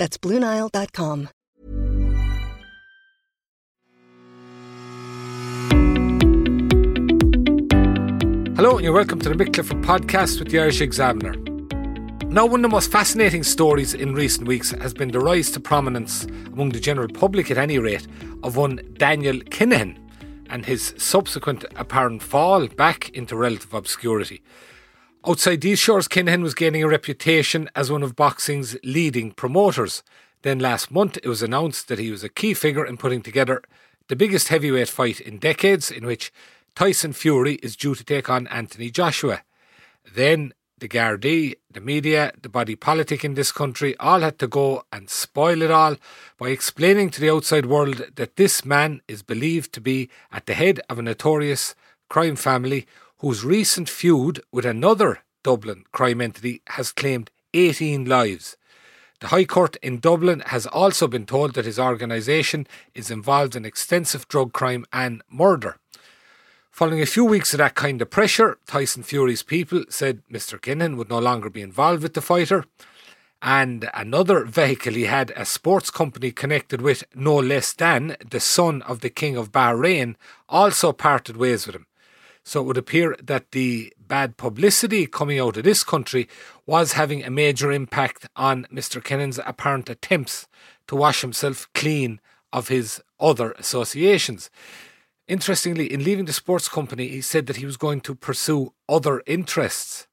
That's BlueNile.com. Hello, and you're welcome to the Mick Clifford podcast with the Irish Examiner. Now, one of the most fascinating stories in recent weeks has been the rise to prominence, among the general public at any rate, of one Daniel Kinahan and his subsequent apparent fall back into relative obscurity. Outside these shores, Kinahan was gaining a reputation as one of boxing's leading promoters. Then last month, it was announced that he was a key figure in putting together the biggest heavyweight fight in decades, in which Tyson Fury is due to take on Anthony Joshua. Then the Gardaí, the media, the body politic in this country all had to go and spoil it all by explaining to the outside world that this man is believed to be at the head of a notorious crime family whose recent feud with another Dublin crime entity has claimed 18 lives. The High Court in Dublin has also been told that his organisation is involved in extensive drug crime and murder. Following a few weeks of that kind of pressure, Tyson Fury's people said Mr. Kinahan would no longer be involved with the fighter. And another vehicle he had, a sports company connected with no less than the son of the King of Bahrain, also parted ways with him. So it would appear that the bad publicity coming out of this country was having a major impact on Mr. Kinahan's apparent attempts to wash himself clean of his other associations. Interestingly, in leaving the sports company, he said that he was going to pursue other interests.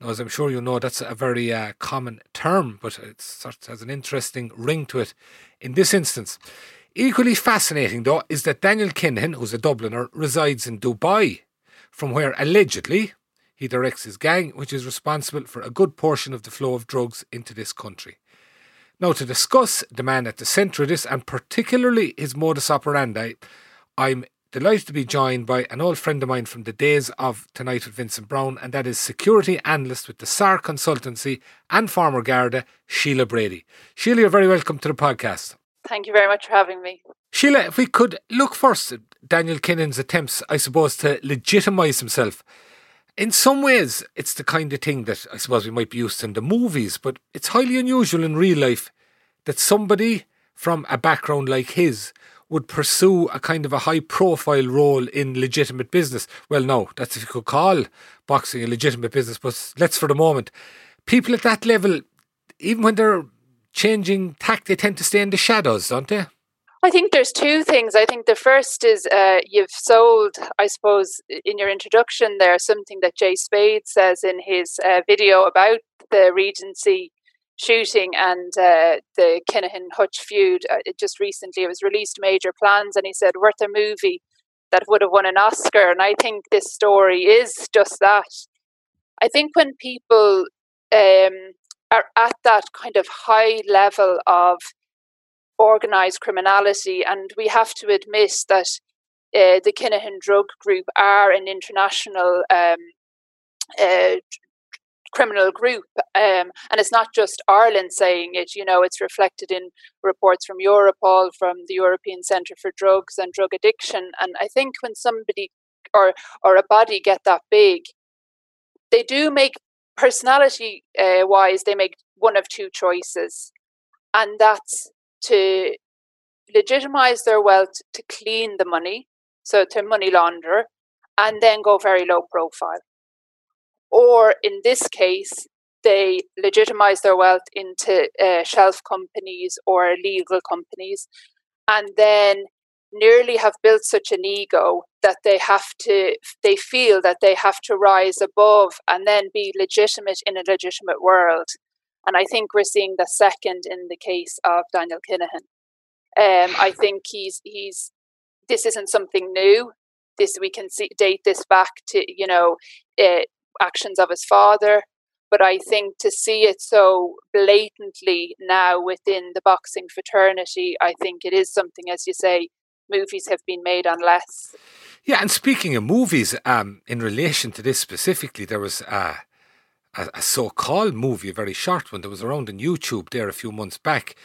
Now, as I'm sure you know, that's a very uh, common term, but it sort of has an interesting ring to it in this instance. Equally fascinating, though, is that Daniel Kinahan, who's a Dubliner, resides in Dubai, from where allegedly he directs his gang, which is responsible for a good portion of the flow of drugs into this country. Now, to discuss the man at the centre of this, and particularly his modus operandi, I'm delighted to be joined by an old friend of mine from the days of Tonight with Vincent Browne, and that is security analyst with the SAR Consultancy and former Garda, Sheelagh Brady. Sheelagh, you're very welcome to the podcast. Thank you very much for having me. Sheelagh, if we could look first at Daniel Kinahan's attempts, I suppose, to legitimise himself. In some ways, it's the kind of thing that I suppose we might be used to in the movies, but it's highly unusual in real life that somebody from a background like his would pursue a kind of a high profile role in legitimate business. Well, no, that's if you could call boxing a legitimate business, but let's for the moment. People at that level, even when they're changing tack, they tend to stay in the shadows, don't they? I think there's two things. I think the first is uh, you've sold, I suppose, in your introduction there, something that Jay Spade says in his uh, video about the Regency shooting and uh, the Kinahan Hutch feud. Uh, it just recently it was released Major Plans, and he said worth a movie that would have won an Oscar. And I think this story is just that. I think when people um, are at that kind of high level of organized criminality, and we have to admit that uh, the Kinahan Drug Group are an international um, uh, criminal group. Um, and it's not just Ireland saying it, you know, it's reflected in reports from Europol, from the European Centre for Drugs and Drug Addiction. And I think when somebody or, or a body get that big, they do make personality uh, wise, they make one of two choices. And that's to legitimize their wealth to clean the money, so to money launder, and then go very low profile. Or in this case, they legitimize their wealth into uh, shelf companies or legal companies, and then nearly have built such an ego that they have to they feel that they have to rise above and then be legitimate in a legitimate world and i think we're seeing the second in the case of daniel kinahan um, i think he's he's this isn't something new this we can see date this back to you know uh, actions of his father, But I think to see it so blatantly now within the boxing fraternity, I think it is something, as you say, movies have been made on less. Yeah, and speaking of movies, um, in relation to this specifically, there was uh, a, a so-called movie, a very short one, that was around on YouTube there a few months back.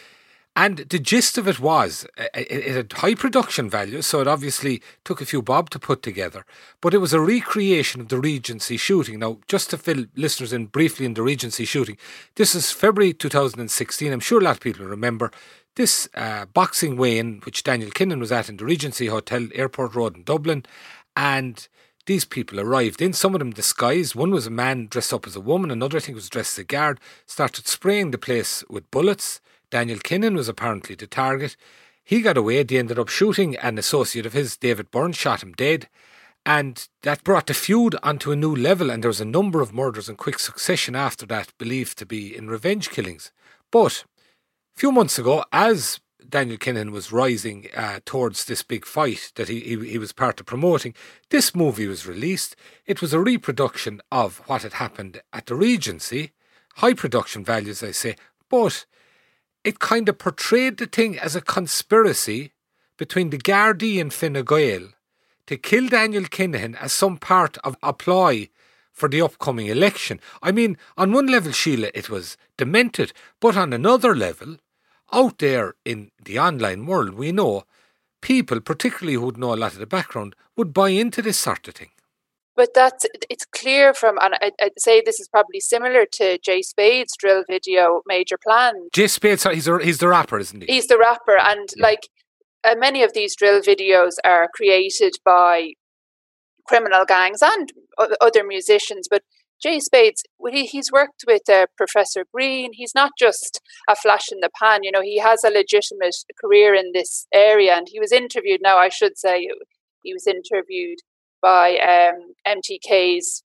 And the gist of it was it, had high production value, so it obviously took a few bob to put together. But it was a recreation of the Regency shooting. Now, just to fill listeners in briefly in the Regency shooting, this is February 2016. I'm sure a lot of people remember this uh, boxing weigh-in, which Daniel Kinahan was at in the Regency Hotel, Airport Road in Dublin, and these people arrived in, some of them disguised. One was a man dressed up as a woman, another, I think, was dressed as a guard, started spraying the place with bullets. Daniel Kinahan was apparently the target. He got away. They ended up shooting an associate of his, David Byrne, shot him dead. And that brought the feud onto a new level, and there was a number of murders in quick succession after that, believed to be in revenge killings. But a few months ago, as Daniel Kinahan was rising uh, towards this big fight that he, he, he was part of promoting. This movie was released. It was a reproduction of what had happened at the Regency, high production values, I say, but it kind of portrayed the thing as a conspiracy between the Gardaí and Fine Gael to kill Daniel Kinahan as some part of a ploy for the upcoming election. I mean, on one level, Sheelagh, it was demented, but on another level, out there in the online world, we know people, particularly who would know a lot of the background, would buy into this sort of thing. But that's it's clear from, and I, would say this is probably similar to Jay Spade's drill video, Major Plan. Jay Spade, he's, the, he's the rapper, isn't he? He's the rapper, and yeah. like uh, many of these drill videos are created by criminal gangs and other musicians, but Jay Spades, he, he's worked with uh, Professor Green. He's not just a flash in the pan. You know, he has a legitimate career in this area. And he was interviewed. Now, I should say, he was interviewed by um, MTK's.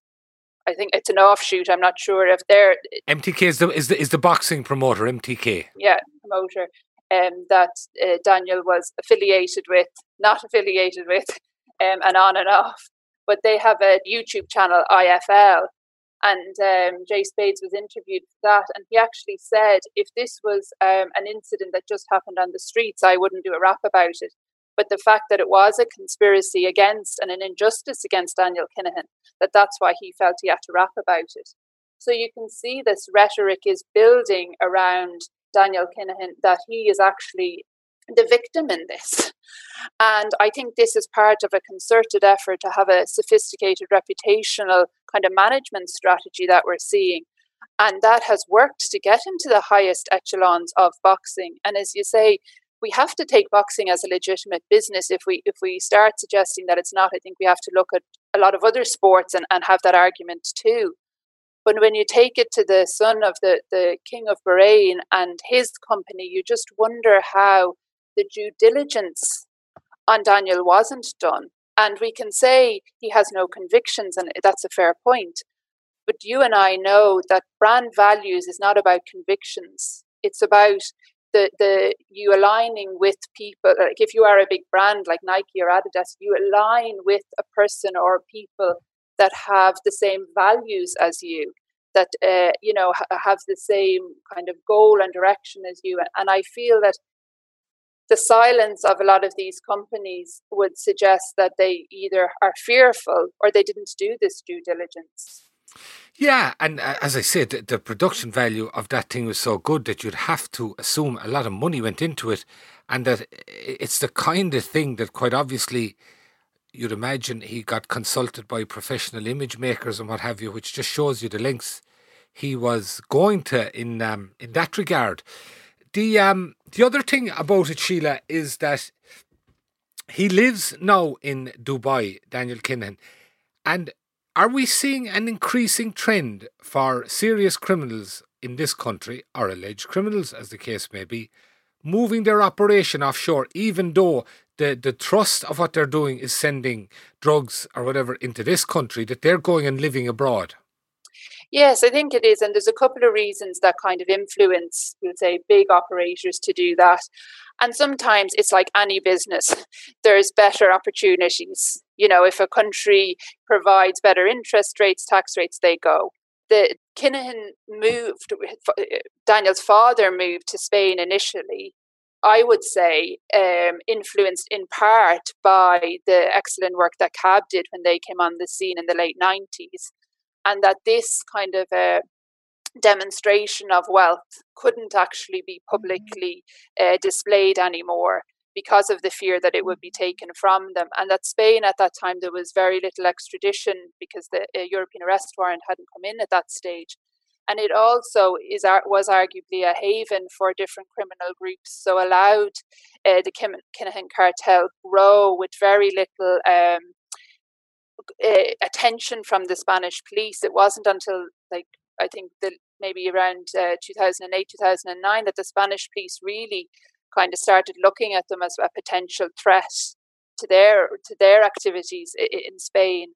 I think it's an offshoot. I'm not sure if they're MTK is the is the, is the boxing promoter. MTK, yeah, promoter. Um, that uh, Daniel was affiliated with, not affiliated with, um, and on and off. But they have a YouTube channel, IFL, and um, Jay Spades was interviewed for that, and he actually said, if this was um, an incident that just happened on the streets, I wouldn't do a rap about it. But the fact that it was a conspiracy against and an injustice against Daniel Kinahan, that that's why he felt he had to rap about it. So you can see this rhetoric is building around Daniel Kinahan that he is actually the victim in this. And I think this is part of a concerted effort to have a sophisticated reputational kind of management strategy that we're seeing. And that has worked to get into the highest echelons of boxing. And as you say, we have to take boxing as a legitimate business. If we if we start suggesting that it's not, I think we have to look at a lot of other sports and, and have that argument too. But when you take it to the son of the, the King of Bahrain and his company, you just wonder how the due diligence on Daniel wasn't done. And we can say he has no convictions, and that's a fair point. But you and I know that brand values is not about convictions. It's about the, the you aligning with people. Like if you are a big brand like Nike or Adidas, you align with a person or people that have the same values as you, that uh, you know ha- have the same kind of goal and direction as you. And I feel that the silence of a lot of these companies would suggest that they either are fearful or they didn't do this due diligence. Yeah, and uh, as I said, the, production value of that thing was so good that you'd have to assume a lot of money went into it, and that it's the kind of thing that quite obviously you'd imagine he got consulted by professional image makers and what have you, which just shows you the lengths he was going to in um, in that regard. The um the other thing about it, Sheelagh, is that he lives now in Dubai, Daniel Kinahan. And are we seeing an increasing trend for serious criminals in this country, or alleged criminals, as the case may be, moving their operation offshore, even though the, the trust of what they're doing is sending drugs or whatever into this country, that they're going and living abroad? Yes, I think it is. And there's a couple of reasons that kind of influence, we'll say, big operators to do that. And sometimes it's like any business, there's better opportunities. You know, if a country provides better interest rates, tax rates, they go. The, Kinahan moved, Daniel's father moved to Spain initially, I would say, um, influenced in part by the excellent work that CAB did when they came on the scene in the late 90s. And that this kind of a demonstration of wealth couldn't actually be mm-hmm. publicly uh, displayed anymore because of the fear that it would be taken from them. And that Spain at that time, there was very little extradition because the uh, European arrest warrant hadn't come in at that stage. And it also is was arguably a haven for different criminal groups, so allowed uh, the Kinahan cartel grow with very little um, uh, attention from the Spanish police. It wasn't until like I think the maybe around uh, 2008 2009 that the Spanish police really kind of started looking at them as a potential threat to their to their activities in Spain.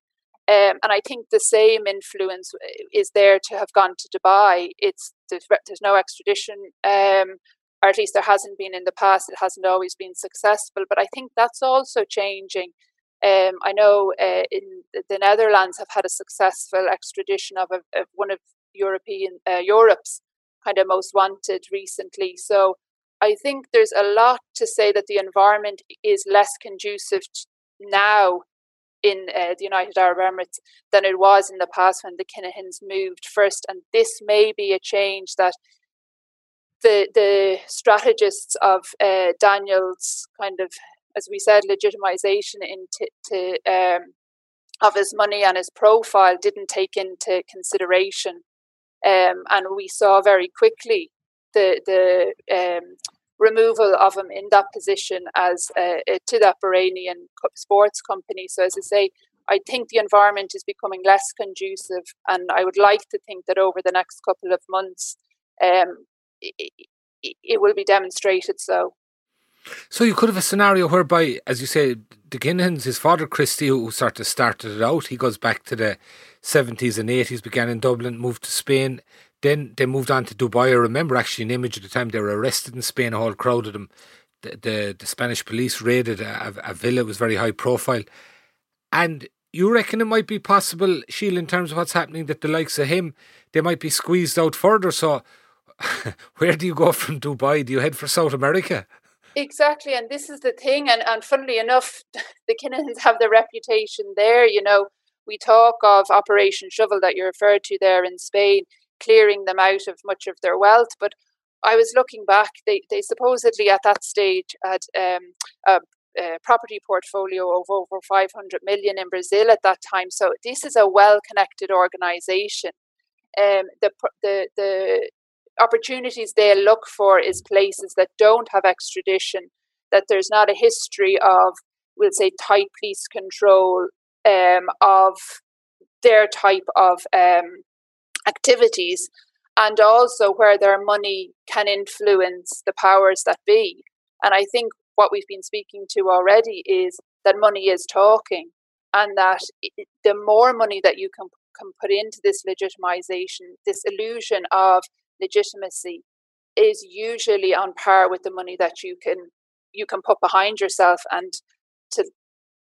Um, and I think the same influence uh, is there to have gone to Dubai. It's there's, there's no extradition, um, or at least there hasn't been in the past. It hasn't always been successful, but I think that's also changing. Um, I know uh, in the Netherlands have had a successful extradition of, a, of one of European uh, Europe's kind of most wanted recently. So I think there's a lot to say that the environment is less conducive now in uh, the United Arab Emirates than it was in the past when the Kinahans moved first. And this may be a change that the the strategists of uh, Daniel's kind of, as we said, legitimization into um, of his money and his profile didn't take into consideration, um, and we saw very quickly the the um, removal of him in that position as uh, uh, to that Bahrainian sports company. So as I say, I think the environment is becoming less conducive, and I would like to think that over the next couple of months, um, it, it, will be demonstrated so. So you could have a scenario whereby, as you say, the Kinahans, his father Christy, who sort of started it out, he goes back to the seventies and eighties, began in Dublin, moved to Spain, then they moved on to Dubai. I remember actually an image at the time they were arrested in Spain, a whole crowd of them. The, the, the Spanish police raided a, a villa, it was very high profile. And you reckon it might be possible, Sheelagh, in terms of what's happening, that the likes of him, they might be squeezed out further. So, where do you go from Dubai? Do you head for South America? Exactly, and this is the thing. And, and funnily enough, the Kinahans have the reputation there. You know, we talk of Operation Shovel that you referred to there in Spain clearing them out of much of their wealth. But I was looking back, they, they supposedly at that stage had um, a, a property portfolio of over 500 million in Brazil at that time. So this is a well connected organization. Um, the, the, the opportunities they look for is places that don't have extradition, that there's not a history of, we'll say, tight police control um, of their type of um, activities and also where their money can influence the powers that be. And I think what we've been speaking to already is that money is talking, and that the more money that you can, can put into this legitimization, this illusion of legitimacy, is usually on par with the money that you can you can put behind yourself. And to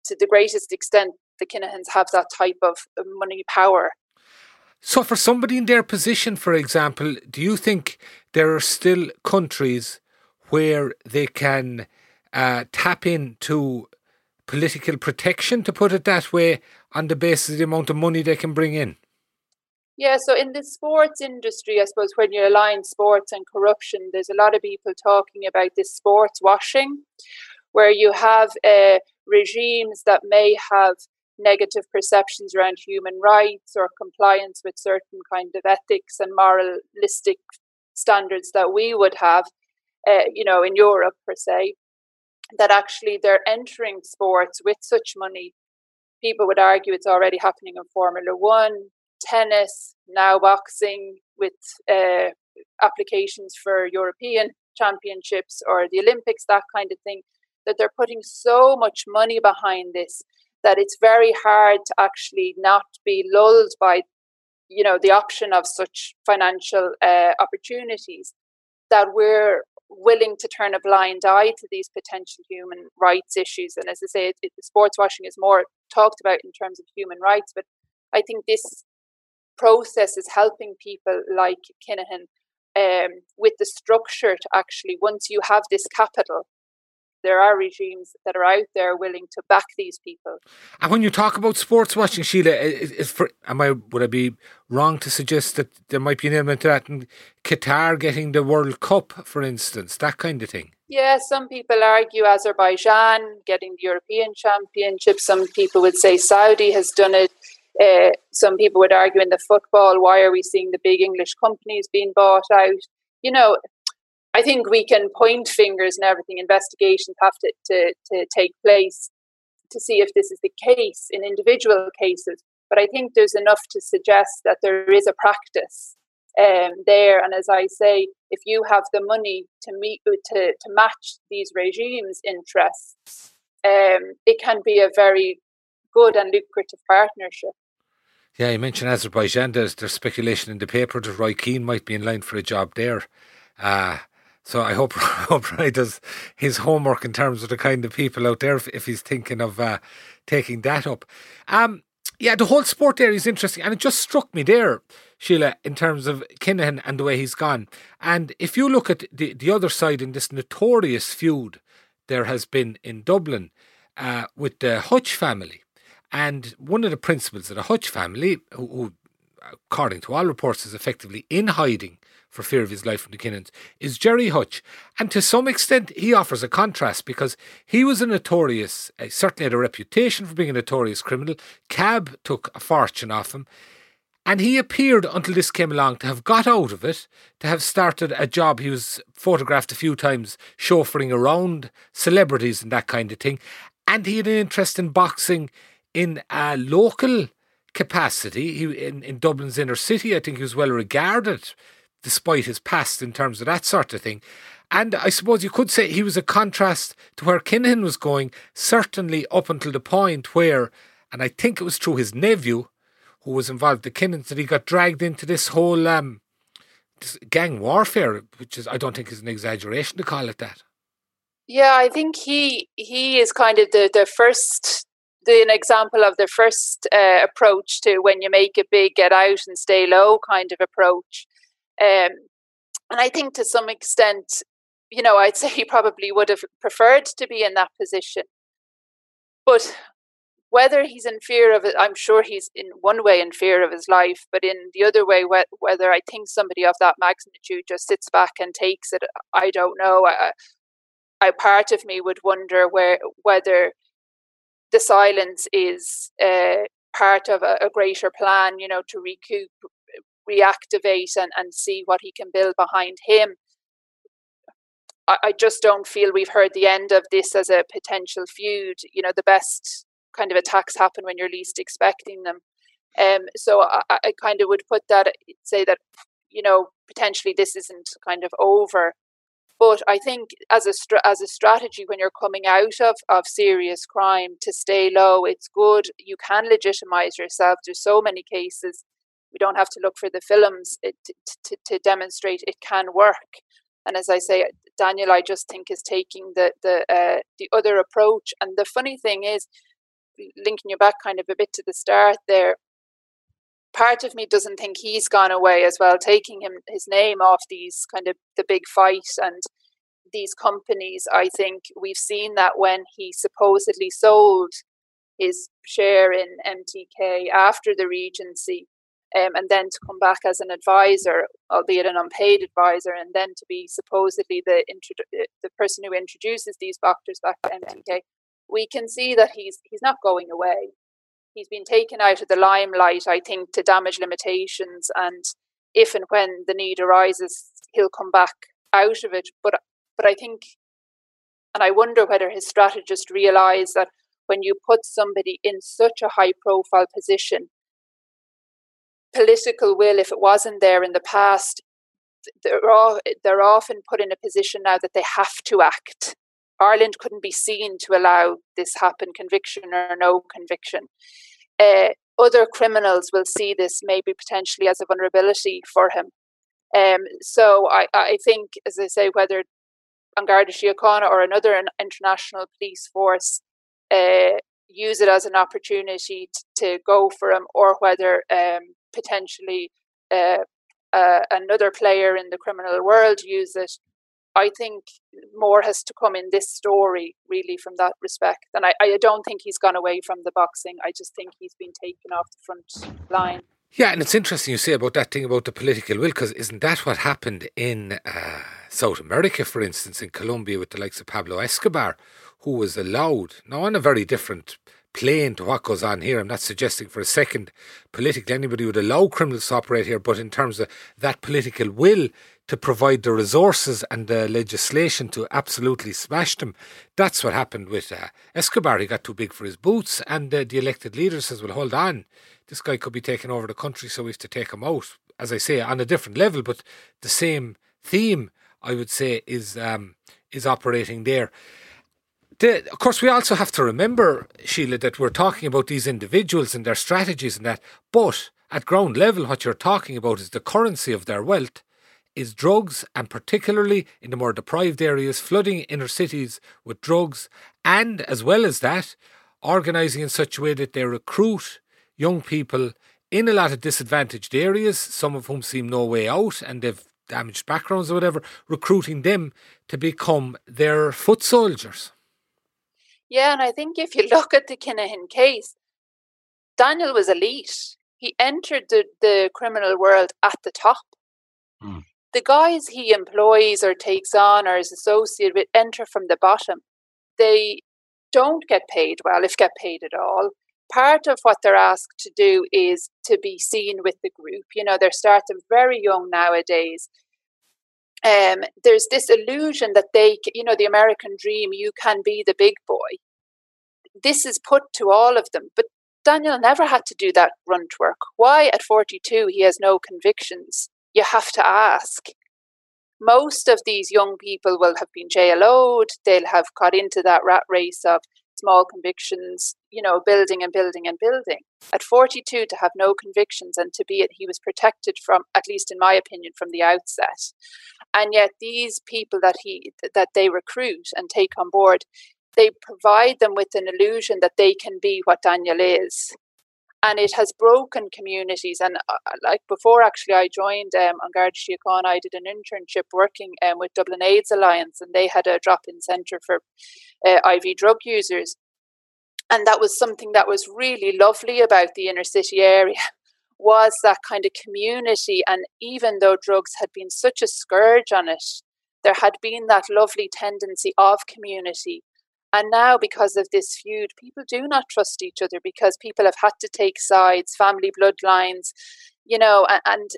to the greatest extent, the Kinahans have that type of money power so, for somebody in their position, for example, do you think there are still countries where they can uh, tap into political protection, to put it that way, on the basis of the amount of money they can bring in? Yeah, so in the sports industry, I suppose when you align sports and corruption, there's a lot of people talking about this sports washing, where you have uh, regimes that may have negative perceptions around human rights or compliance with certain kind of ethics and moralistic standards that we would have, uh, you know, in Europe per se, that actually they're entering sports with such money. People would argue it's already happening in Formula One, tennis, now boxing, with uh, applications for European championships or the Olympics, that kind of thing. That they're putting so much money behind this that it's very hard to actually not be lulled by you know the option of such financial uh, opportunities that we're willing to turn a blind eye to these potential human rights issues and as i say it, it, sports washing is more talked about in terms of human rights but i think this process is helping people like Kinahan um, with the structure to actually, once you have this capital, there are regimes that are out there willing to back these people. And when you talk about sports washing, Sheelagh, is, is for, am I would I be wrong to suggest that there might be an element to that in Qatar getting the World Cup, for instance, that kind of thing? Yeah, some people argue Azerbaijan getting the European Championship. Some people would say Saudi has done it. Uh, some people would argue in the football, why are we seeing the big English companies being bought out? You know, I think we can point fingers and everything. Investigations have to, to, to take place to see if this is the case in individual cases. But I think there's enough to suggest that there is a practice um, there. And as I say, if you have the money to meet to, to match these regimes' interests, um, it can be a very good and lucrative partnership. Yeah, you mentioned Azerbaijan. There's, there's speculation in the paper that Roy Keane might be in line for a job there. Uh, so I hope, hope Roy does his homework in terms of the kind of people out there if, if he's thinking of uh, taking that up. Um, yeah, the whole sport there is interesting, and it just struck me there, Sheelagh, in terms of Kinahan and the way he's gone. And if you look at the, the other side in this notorious feud there has been in Dublin uh, with the Hutch family, and one of the principals of the Hutch family, who, who according to all reports, is effectively in hiding for fear of his life from the Kinahans, is Gerry Hutch. And to some extent, he offers a contrast because he was a notorious, uh, certainly had a reputation for being a notorious criminal. Cab took a fortune off him. And he appeared until this came along to have got out of it, to have started a job. He was photographed a few times chauffeuring around celebrities and that kind of thing. And he had an interest in boxing in a local capacity. He in, in Dublin's inner city, I think he was well regarded despite his past in terms of that sort of thing. And I suppose you could say he was a contrast to where Kinahan was going, certainly up until the point where, and I think it was through his nephew, who was involved, the Kinahans, that he got dragged into this whole um, this gang warfare, which is I don't think is an exaggeration to call it that. Yeah, I think he he is kind of the the first an example of the first uh, approach to when you make it big, get out and stay low kind of approach. Um, and I think to some extent, you know, I'd say he probably would have preferred to be in that position. But whether he's in fear of it, I'm sure he's in one way in fear of his life, but in the other way, whether I think somebody of that magnitude just sits back and takes it, I don't know. I, I part of me would wonder where whether the silence is uh, part of a, a, greater plan, you know, to recoup reactivate and, and see what he can build behind him. I, I just don't feel we've heard the end of this as a potential feud. You know, the best kind of attacks happen when you're least expecting them. Um, so I, I kind of would put that, say that, you know, potentially this isn't kind of over. But I think as a as a strategy, when you're coming out of, of serious crime, to stay low, it's good. You can legitimize yourself. There's so many cases we don't have to look for the films it, to, to demonstrate it can work. And as I say, Daniel, I just think is taking the the uh, the other approach. And the funny thing is, linking you back kind of a bit to the start there. Part of me doesn't think he's gone away as well, taking him his name off these kind of the big fight and these companies. I think we've seen that when he supposedly sold his share in MTK after the Regency, um, and then to come back as an advisor, albeit an unpaid advisor, and then to be supposedly the introdu- uh, the person who introduces these doctors back to MTK, we can see that he's he's not going away. He's been taken out of the limelight, I think, to damage limitations, and if and when the need arises, he'll come back out of it. But but I think, and I wonder whether his strategist realise that when you put somebody in such a high profile position political will, if it wasn't there in the past, they're, all, they're often put in a position now that they have to act. Ireland couldn't be seen to allow this happen, conviction or no conviction. Uh, other criminals will see this maybe potentially as a vulnerability for him. Um, so I, I think, as I say, whether An Síochána or another international police force uh, use it as an opportunity to, to go for him, or whether um, potentially uh, uh, another player in the criminal world use it. I think more has to come in this story, really, from that respect. And I, I don't think he's gone away from the boxing. I just think he's been taken off the front line. Yeah, and it's interesting you say about that thing about the political will, because isn't that what happened in uh, South America, for instance, in Colombia with the likes of Pablo Escobar, who was allowed, now on a very different plane to what goes on here. I'm not suggesting for a second politically anybody would allow criminals to operate here, but in terms of that political will to provide the resources and the legislation to absolutely smash them, that's what happened with uh, Escobar. He got too big for his boots, and uh, the elected leader says, Well, hold on, this guy could be taking over the country, so we have to take him out. As I say, on a different level, but the same theme, I would say, is um, is operating there. The, of course, we also have to remember, Sheelagh, that we're talking about these individuals and their strategies and that, but at ground level, what you're talking about is the currency of their wealth is drugs, and particularly in the more deprived areas, flooding inner cities with drugs, and as well as that, organising in such a way that they recruit young people in a lot of disadvantaged areas, some of whom seem no way out and they've damaged backgrounds or whatever, recruiting them to become their foot soldiers. Yeah, and I think if you look at the Kinahan case, Daniel was elite. He entered the, the criminal world at the top. Mm. The guys he employs or takes on or is associated with enter from the bottom. They don't get paid well, if get paid at all. Part of what they're asked to do is to be seen with the group. You know, they're starting very young nowadays um, there's this illusion that they, you know, the American dream, you can be the big boy. This is put to all of them. But Daniel never had to do that grunt work. Why at 42 he has no convictions? You have to ask. Most of these young people will have been JLO'd, they'll have got into that rat race of small convictions, you know, building and building and building. At 42, to have no convictions and to be it, he was protected from, at least in my opinion, from the outset. And yet, these people that he that they recruit and take on board, they provide them with an illusion that they can be what Daniel is. And it has broken communities. And uh, like before, actually, I joined um, on Garda Síochána. I did an internship working um, with Dublin AIDS Alliance, and they had a drop-in centre for uh, IV drug users. And that was something that was really lovely about the inner city area was that kind of community. And even though drugs had been such a scourge on it, there had been that lovely tendency of community. And now, because of this feud, people do not trust each other because people have had to take sides, family bloodlines, you know, and, and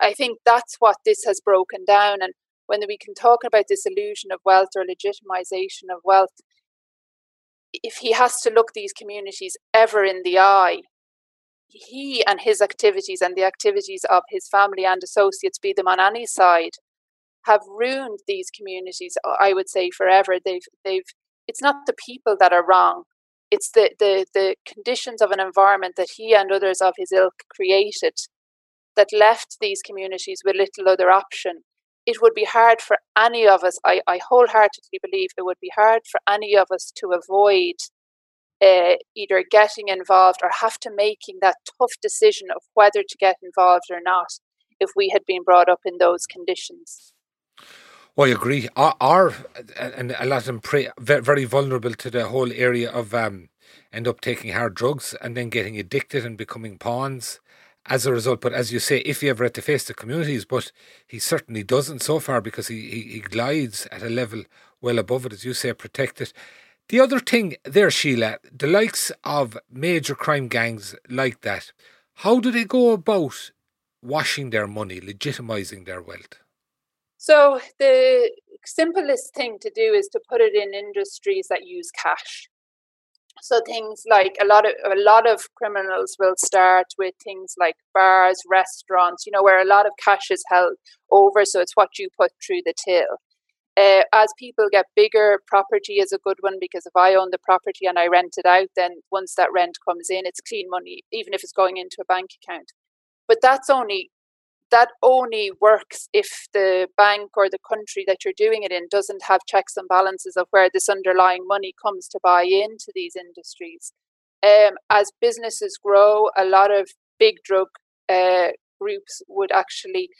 I think that's what this has broken down. And when we can talk about this illusion of wealth or legitimization of wealth, if he has to look these communities ever in the eye, he and his activities and the activities of his family and associates, be them on any side, have ruined these communities. I would say forever. They've they've. It's not the people that are wrong. It's the the the conditions of an environment that he and others of his ilk created that left these communities with little other option. It would be hard for any of us. I, I wholeheartedly believe it would be hard for any of us to avoid uh, either getting involved or have to making that tough decision of whether to get involved or not if we had been brought up in those conditions. I agree. Are, and a lot of them pre, very vulnerable to the whole area of um, end up taking hard drugs and then getting addicted and becoming pawns as a result. But as you say, if he ever had to face the communities, but he certainly doesn't so far because he, he, he glides at a level well above it, as you say, protected. The other thing there, Sheelagh, the likes of major crime gangs like that, how do they go about washing their money, legitimising their wealth? So the simplest thing to do is to put it in industries that use cash. So things like a lot of a lot of criminals will start with things like bars, restaurants, you know, where a lot of cash is held over. So it's what you put through the till. Uh, as people get bigger, property is a good one because if I own the property and I rent it out, then once that rent comes in, it's clean money, even if it's going into a bank account. But that's only that only works if the bank or the country that you're doing it in doesn't have checks and balances of where this underlying money comes to buy into these industries. Um, as businesses grow, a lot of big drug uh, groups would actually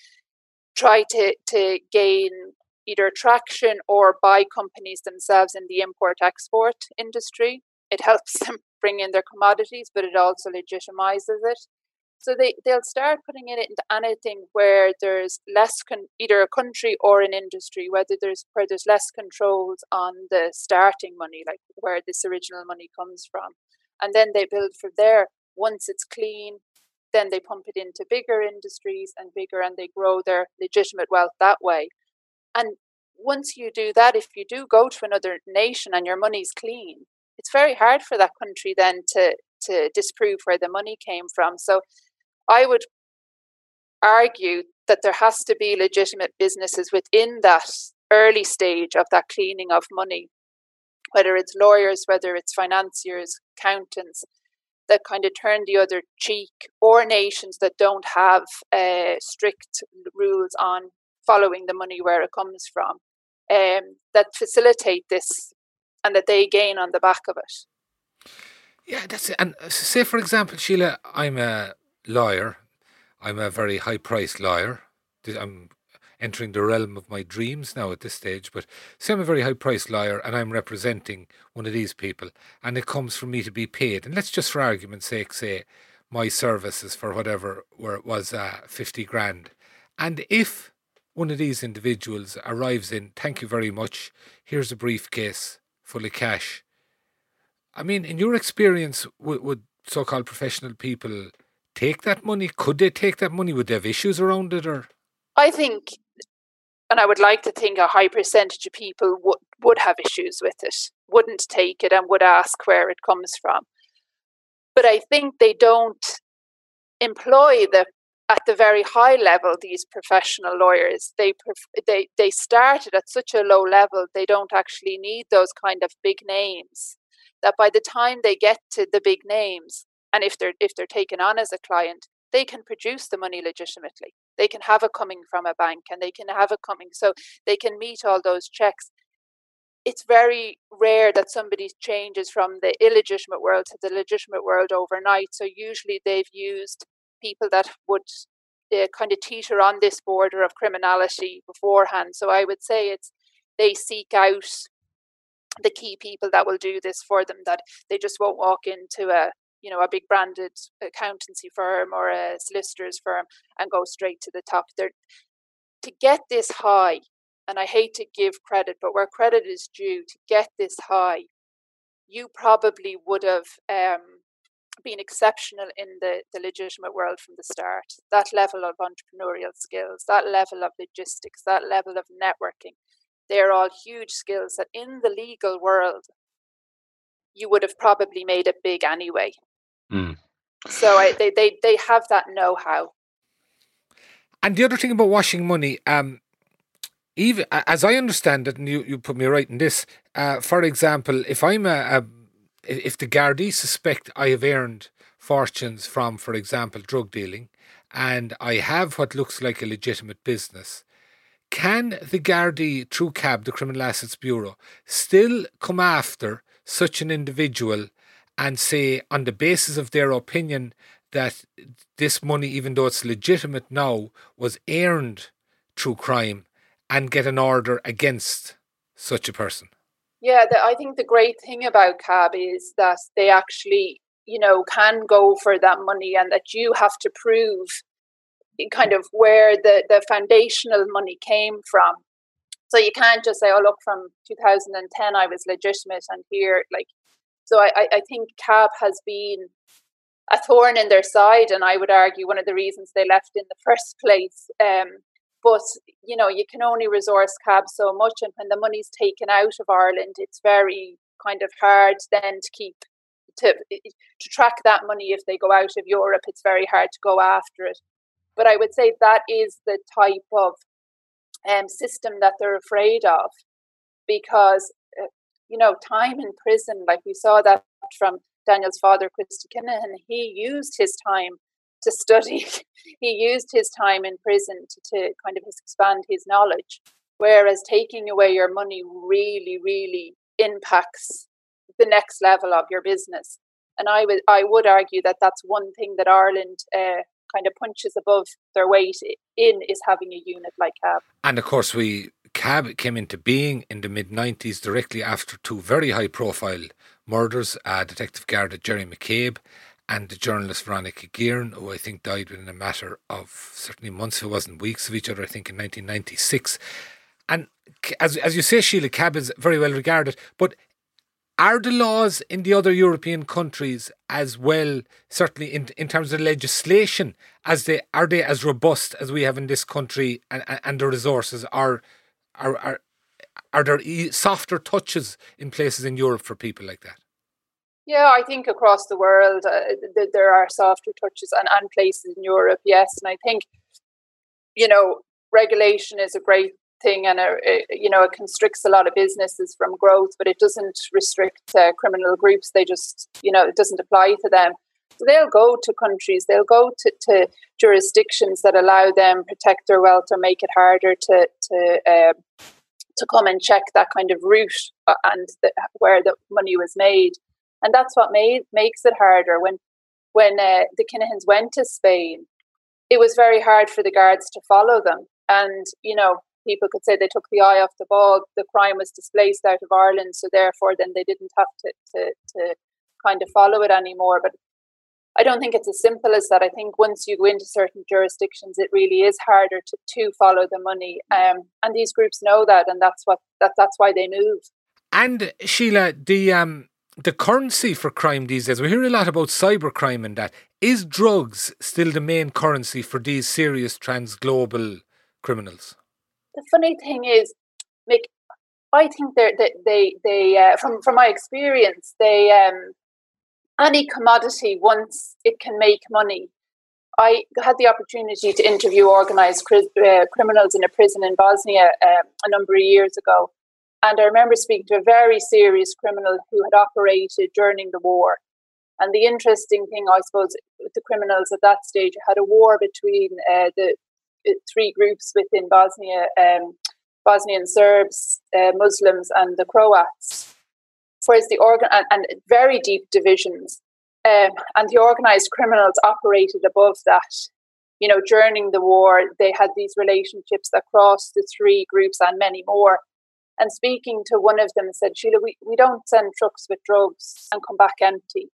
try to, to gain either traction or buy companies themselves in the import export industry. It helps them bring in their commodities, but it also legitimizes it. So they, they'll start putting it into anything where there's less con- either a country or an industry, whether there's where there's less controls on the starting money, like where this original money comes from. And then they build from there. Once it's clean, then they pump it into bigger industries and bigger and they grow their legitimate wealth that way. And once you do that, if you do go to another nation and your money's clean, it's very hard for that country then to to disprove where the money came from. So I would argue that there has to be legitimate businesses within that early stage of that cleaning of money, whether it's lawyers, whether it's financiers, accountants, that kind of turn the other cheek, or nations that don't have uh, strict rules on following the money where it comes from, um, that facilitate this and that they gain on the back of it. Yeah, that's it. And uh, say, for example, Sheelagh, I'm a lawyer. I'm a very high priced lawyer. I'm entering the realm of my dreams now at this stage. But say I'm a very high priced lawyer and I'm representing one of these people, and it comes for me to be paid. And let's just, for argument's sake, say my services for whatever where it was uh, 50 grand. And if one of these individuals arrives in, thank you very much, here's a briefcase full of cash. I mean, in your experience, would, would so called professional people take that money? Could they take that money? Would they have issues around it or? I think, and I would like to think a high percentage of people would, would have issues with it, wouldn't take it and would ask where it comes from. But I think they don't employ the at the very high level these professional lawyers they they they started at such a low level they don't actually need those kind of big names that by the time they get to the big names and if they're if they're taken on as a client they can produce the money legitimately. They can have it coming from a bank and they can have it coming so they can meet all those checks. It's very rare that somebody changes from the illegitimate world to the legitimate world overnight so usually they've used people that would uh, kind of teeter on this border of criminality beforehand. So i would say it's they seek out the key people that will do this for them that they just won't walk into a you know a big branded accountancy firm or a solicitor's firm and go straight to the top. There to get this high and i hate to give credit but where credit is due to get this high you probably would have um, been exceptional in the, the legitimate world from the start. That level of entrepreneurial skills that level of logistics that level of networking they're all huge skills that in the legal world you would have probably made it big anyway Mm. So I, they, they, they have that know how. And the other thing about washing money, um, even as I understand it, and you, you put me right in this, uh, for example, if I'm a, a if the Gardaí suspect I have earned fortunes from, for example, drug dealing, and I have what looks like a legitimate business, can the Gardaí, through CAB, the Criminal Assets Bureau, still come after such an individual and say, on the basis of their opinion, that this money, even though it's legitimate now, was earned through crime and get an order against such a person. Yeah, the, I think the great thing about CAB is that they actually, you know, can go for that money and that you have to prove kind of where the, the foundational money came from. So you can't just say, oh, look, from 2010 I was legitimate and here, like, so I, I think CAB has been a thorn in their side, and I would argue one of the reasons they left in the first place. Um, but you know, you can only resource CAB so much, and when the money's taken out of Ireland, it's very kind of hard then to keep to to track that money if they go out of Europe. It's very hard to go after it. But I would say that is the type of um, system that they're afraid of, because you know, time in prison, like we saw that from Daniel's father, Christy Kinahan, he used his time to study. he used his time in prison to, to kind of expand his knowledge. Whereas taking away your money really, really impacts the next level of your business. And I would I would argue that that's one thing that Ireland uh, kind of punches above their weight in is having a unit like CAB. And of course, we CAB came into being in the mid 90s directly after two very high profile murders uh, Detective Garda Jerry McCabe and the journalist Veronica Guerin, who I think died within a matter of certainly months, if it wasn't weeks of each other, I think in 1996. And as, as you say, Sheelagh, CAB is very well regarded, but are the laws in the other European countries as well, certainly in, in terms of legislation, as they are they as robust as we have in this country, and, and the resources are are are are there softer touches in places in Europe for people like that? Yeah, I think across the world uh, there are softer touches and, and places in Europe, yes. And I think, you know, regulation is a great thing and a, a, you know it constricts a lot of businesses from growth but it doesn't restrict uh, criminal groups they just you know it doesn't apply to them so they'll go to countries they'll go to, to jurisdictions that allow them protect their wealth or make it harder to to uh, to come and check that kind of route uh, and the, where the money was made and that's what made makes it harder when when uh, the Kinahans went to Spain it was very hard for the guards to follow them and you know people could say they took the eye off the ball. The crime was displaced out of Ireland, so therefore then they didn't have to, to, to kind of follow it anymore. But I don't think it's as simple as that. I think once you go into certain jurisdictions, it really is harder to, to follow the money. Um, and these groups know that, and that's what that, that's why they move. And Sheelagh, the um, the currency for crime these days, we hear a lot about cybercrime and that. Is drugs still the main currency for these serious transglobal criminals? the funny thing is, Mick, I think they they they uh, from from my experience, they um, any commodity once it can make money. I had the opportunity to interview organized uh, criminals in a prison in Bosnia uh, a number of years ago, and I remember speaking to a very serious criminal who had operated during the war. And the interesting thing, I suppose, with the criminals at that stage, had a war between uh, the three groups within Bosnia um, Bosnian Serbs, uh, Muslims, and the Croats. Whereas the organ and, and very deep divisions, um, and the organized criminals operated above that. You know, during the war, they had these relationships that crossed the three groups and many more. And speaking to one of them, said, Sheelagh, we, we don't send trucks with drugs and come back empty.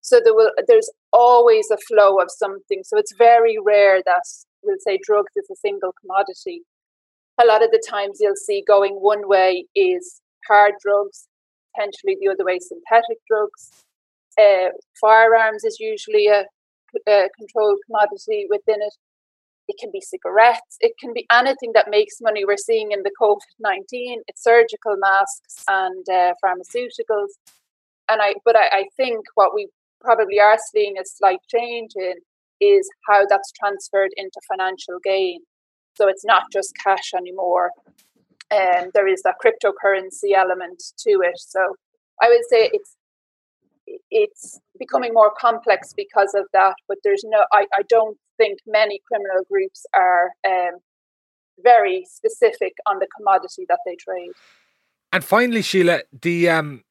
So there will there's always a flow of something. So it's very rare that we'll say drugs is a single commodity. A lot of the times you'll see going one way is hard drugs, potentially the other way synthetic drugs. Uh, firearms is usually a, a controlled commodity within it. It can be cigarettes. It can be anything that makes money. We're seeing in the COVID nineteen. It's surgical masks and uh, pharmaceuticals. And I, but I, I think what we probably are seeing a slight change in is how that's transferred into financial gain. So it's not just cash anymore. Um, there is that cryptocurrency element to it. So I would say it's it's becoming more complex because of that. But there's no, I, I don't think many criminal groups are um, very specific on the commodity that they trade. And finally, Sheelagh, the um,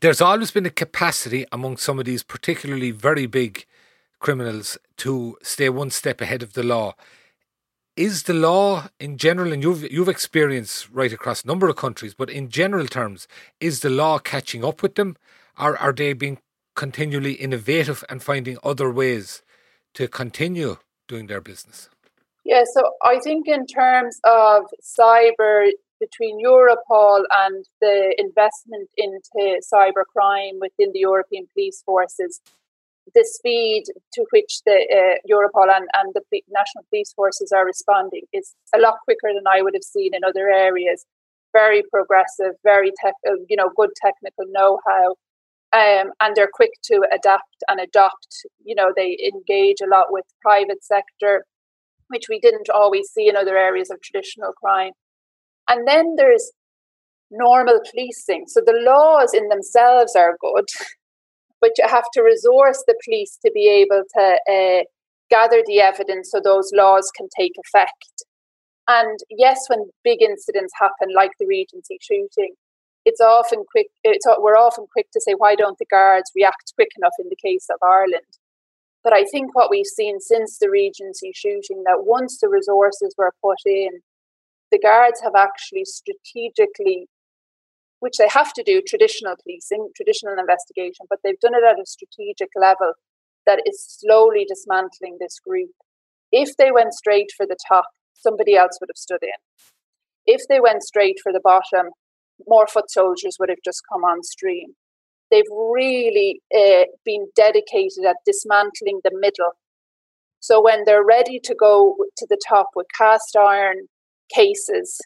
there's always been a capacity among some of these particularly very big criminals to stay one step ahead of the law. Is the law in general, and you've you've experienced right across a number of countries, but in general terms, is the law catching up with them? Or are they being continually innovative and finding other ways to continue doing their business? Yeah, so I think in terms of cyber between Europol and the investment into cybercrime within the European police forces, the speed to which the uh, Europol and, and the national police forces are responding is a lot quicker than I would have seen in other areas. Very progressive, very tech, uh, you know, good technical know-how, um, and they're quick to adapt and adopt. You know, they engage a lot with private sector, which we didn't always see in other areas of traditional crime. And then there's normal policing. So the laws in themselves are good. but you have to resource the police to be able to uh, gather the evidence so those laws can take effect. And yes, when big incidents happen, like the Regency shooting, it's often quick. It's we're often quick to say, why don't the guards react quick enough in the case of Ireland? But I think what we've seen since the Regency shooting, that once the resources were put in, the guards have actually strategically, which they have to do, traditional policing, traditional investigation, but they've done it at a strategic level that is slowly dismantling this group. If they went straight for the top, somebody else would have stood in. If they went straight for the bottom, more foot soldiers would have just come on stream. They've really uh, been dedicated at dismantling the middle. So when they're ready to go to the top with cast iron cases,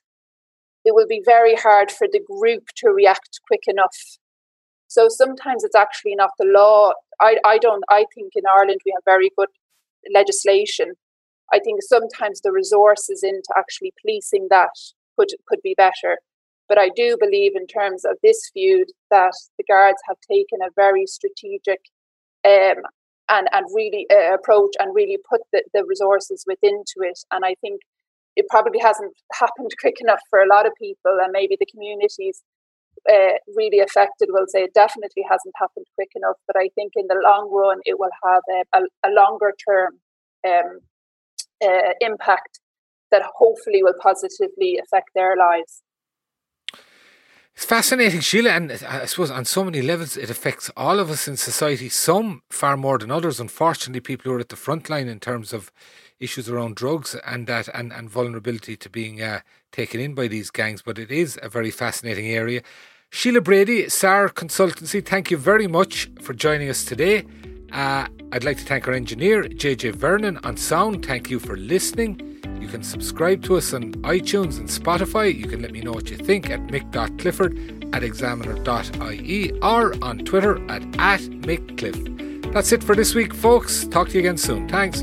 it will be very hard for the group to react quick enough. So sometimes it's actually not the law. I, I don't I think in Ireland we have very good legislation. I think sometimes the resources into actually policing that could could be better. But I do believe, in terms of this feud, that the guards have taken a very strategic um, and and really uh, approach and really put the, the resources within to it. And I think it probably hasn't happened quick enough for a lot of people, and maybe the communities uh, really affected will say it definitely hasn't happened quick enough. But I think in the long run, it will have a, a, a longer term um, uh, impact that hopefully will positively affect their lives. It's fascinating, Sheelagh, and I suppose on so many levels it affects all of us in society, some far more than others. Unfortunately, people who are at the front line in terms of issues around drugs and that and, and vulnerability to being uh, taken in by these gangs. But it is a very fascinating area. Sheelagh Brady, SAR Consultancy, thank you very much for joining us today. Uh, I'd like to thank our engineer, JJ Vernon, on sound. Thank you for listening. You can subscribe to us on iTunes and Spotify. You can let me know what you think at mick.clifford at examiner.ie or on Twitter at, at mickcliff. That's it for this week, folks. Talk to you again soon. Thanks.